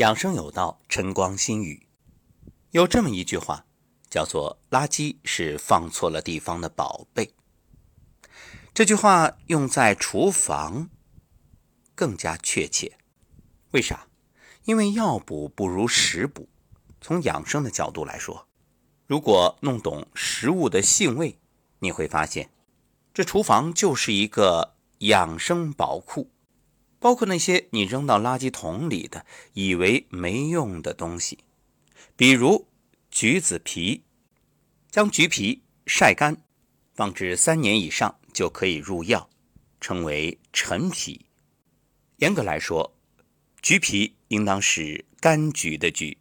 养生有道，晨光心语。有这么一句话，叫做“垃圾是放错了地方的宝贝”。这句话用在厨房更加确切。为啥？因为药补不如食补。从养生的角度来说，如果弄懂食物的性味，你会发现，这厨房就是一个养生宝库。包括那些你扔到垃圾桶里的、以为没用的东西，比如橘子皮，将橘皮晒干，放置三年以上就可以入药，称为陈皮。严格来说，橘皮应当是柑橘的橘。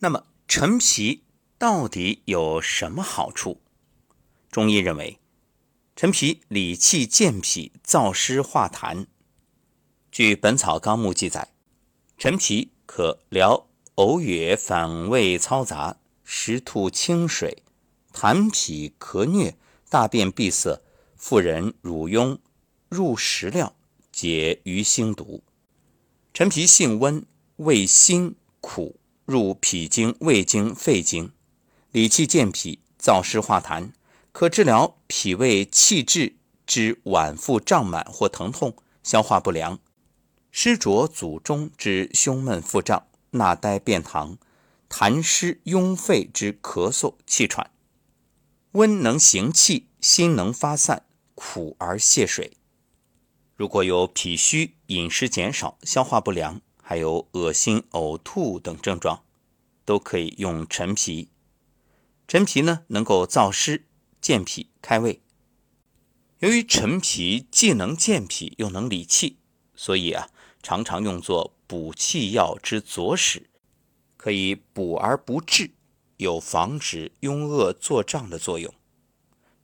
那么陈皮到底有什么好处？中医认为，陈皮理气健脾、燥湿化痰。据《本草纲目》记载，陈皮可疗呕哕、反胃、嘈杂、食吐清水、痰痞、咳疟、大便闭塞、妇人乳痈、入食料，解鱼腥毒。陈皮性温，味辛苦，入脾经、胃经、肺经，理气健脾、燥湿化痰，可治疗脾胃气滞之脘腹胀满或疼痛、消化不良。湿浊阻中之胸闷腹胀、纳呆便溏、痰湿壅肺之咳嗽气喘，温能行气，辛能发散，苦而泄水。如果有脾虚、饮食减少、消化不良，还有恶心、呕吐等症状，都可以用陈皮。陈皮呢，能够燥湿、健脾、开胃。由于陈皮既能健脾，又能理气。所以啊，常常用作补气药之佐使，可以补而不滞，有防止壅恶作胀的作用。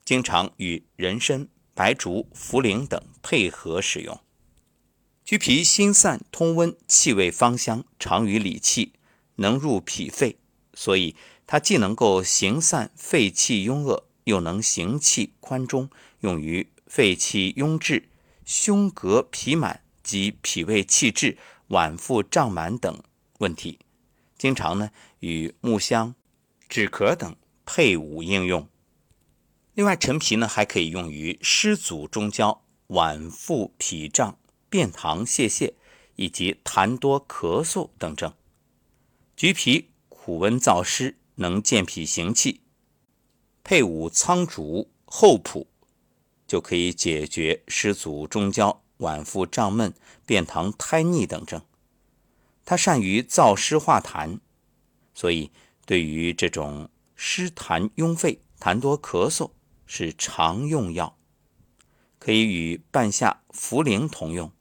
经常与人参、白术、茯苓等配合使用。橘皮辛散通温，气味芳香，常于理气，能入脾肺，所以它既能够行散肺气壅恶，又能行气宽中，用于肺气壅滞、胸膈痞满。及脾胃气滞、脘腹胀满等问题，经常呢与木香、止咳等配伍应用。另外，陈皮呢还可以用于湿阻中焦、脘腹痞胀、便溏泄泻以及痰多咳嗽等症。橘皮苦温燥湿，能健脾行气，配伍苍术、厚朴，就可以解决湿阻中焦。脘腹胀闷、便溏、胎腻等症，它善于燥湿化痰，所以对于这种湿痰壅肺、痰多咳嗽是常用药，可以与半夏、茯苓同用。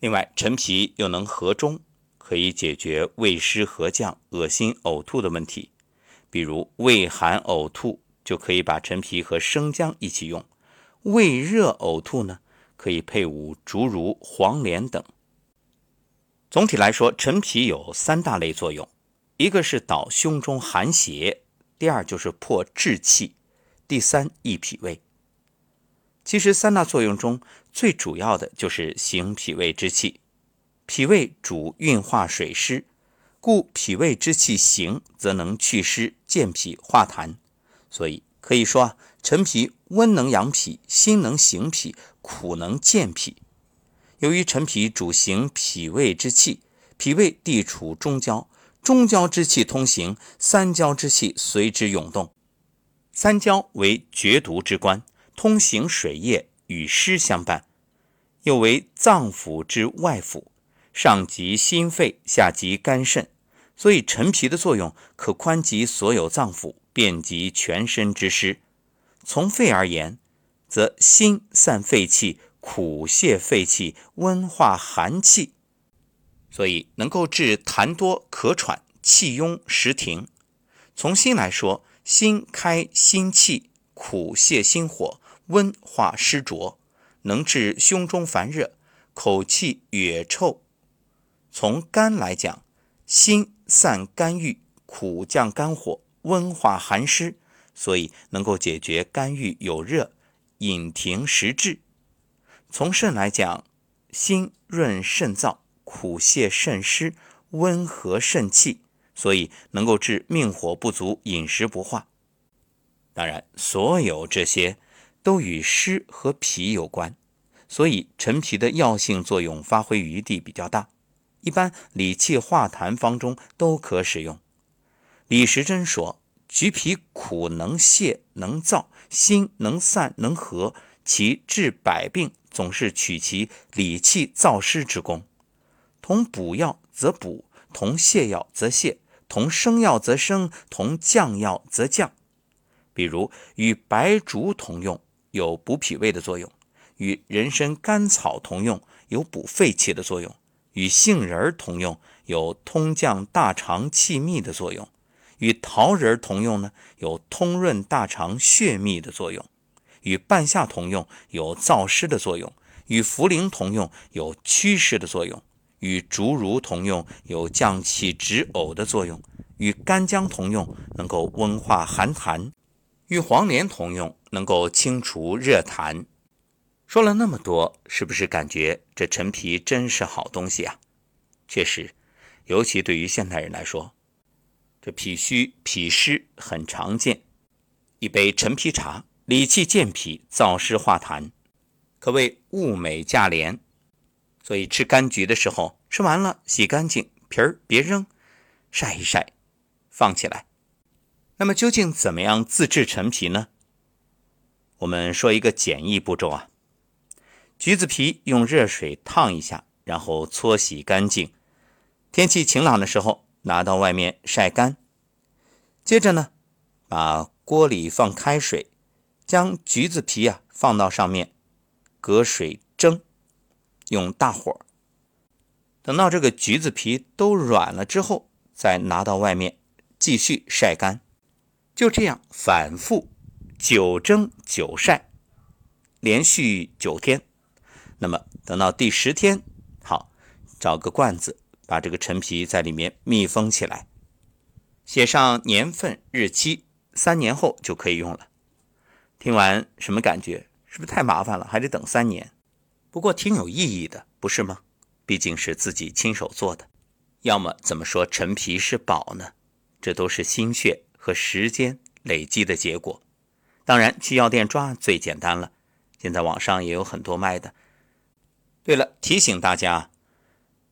另外，陈皮又能和中，可以解决胃湿和降、恶心呕吐的问题。比如胃寒呕吐，就可以把陈皮和生姜一起用；胃热呕吐呢？可以配伍竹茹、黄连等。总体来说，陈皮有三大类作用：一个是导胸中寒邪，第二就是破滞气，第三益脾胃。其实三大作用中最主要的就是行脾胃之气。脾胃主运化水湿，故脾胃之气行，则能祛湿、健脾、化痰。所以可以说啊，陈皮温能养脾，辛能行脾。苦能健脾，由于陈皮主行脾胃之气，脾胃地处中焦，中焦之气通行，三焦之气随之涌动。三焦为厥毒之官，通行水液，与湿相伴，又为脏腑之外腑，上及心肺，下及肝肾，所以陈皮的作用可宽及所有脏腑，遍及全身之湿。从肺而言。则辛散肺气，苦泄肺气，温化寒气，所以能够治痰多、咳喘、气壅、食停。从心来说，心开心气，苦泄心火，温化湿浊，能治胸中烦热、口气哕臭。从肝来讲，辛散肝郁，苦降肝火，温化寒湿，所以能够解决肝郁有热。引停实滞。从肾来讲，辛润肾燥，苦泻肾湿，温和肾气，所以能够治命火不足、饮食不化。当然，所有这些都与湿和脾有关，所以陈皮的药性作用发挥余地比较大。一般理气化痰方中都可使用。李时珍说：“橘皮苦，能泻，能燥，辛，能散，能和，其治百病总是取其理气燥湿之功。同补药则补，同泻药则泻，同生药则生，同降药则降。”比如与白术同用，有补脾胃的作用；与人参、甘草同用，有补肺气的作用；与杏仁同用，有通降大肠气密的作用；与桃仁同用呢，有通润大肠血秘的作用；与半夏同用，有燥湿的作用；与茯苓同用，有祛湿的作用；与竹茹同用，有降气止呕的作用；与干姜同用，能够温化寒痰。与黄连同用，能够清除热痰。说了那么多，是不是感觉这陈皮真是好东西啊？确实，尤其对于现代人来说，这脾虚脾湿很常见。一杯陈皮茶，理气健脾，燥湿化痰，可谓物美价廉。所以吃柑橘的时候，吃完了洗干净皮儿，别扔，晒一晒，放起来。那么究竟怎么样自制陈皮呢？我们说一个简易步骤啊，橘子皮用热水烫一下，然后搓洗干净。天气晴朗的时候，拿到外面晒干。接着呢，把锅里放开水，将橘子皮啊放到上面，隔水蒸，用大火。等到这个橘子皮都软了之后，再拿到外面继续晒干。就这样反复九蒸九晒，连续九天。那么等到第十天，好，找个罐子，把这个陈皮在里面密封起来，写上年份、日期，三年后就可以用了。听完什么感觉？是不是太麻烦了？还得等三年？不过挺有意义的，不是吗？毕竟是自己亲手做的。要么怎么说陈皮是宝呢？这都是心血。和时间累积的结果，当然去药店抓最简单了。现在网上也有很多卖的。对了，提醒大家，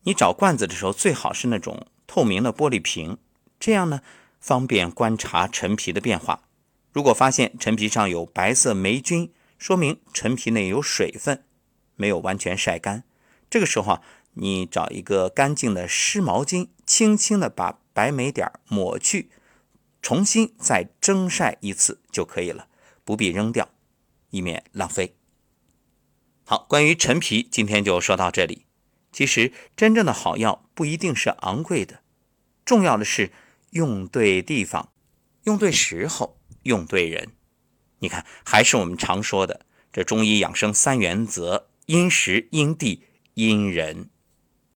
你找罐子的时候最好是那种透明的玻璃瓶，这样呢方便观察陈皮的变化。如果发现陈皮上有白色霉菌，说明陈皮内有水分，没有完全晒干。这个时候啊，你找一个干净的湿毛巾，轻轻的把白霉点抹去。重新再蒸晒一次就可以了，不必扔掉，以免浪费。好，关于陈皮，今天就说到这里。其实，真正的好药不一定是昂贵的，重要的是用对地方、用对时候、用对人。你看，还是我们常说的这中医养生三原则：因时、因地、因人。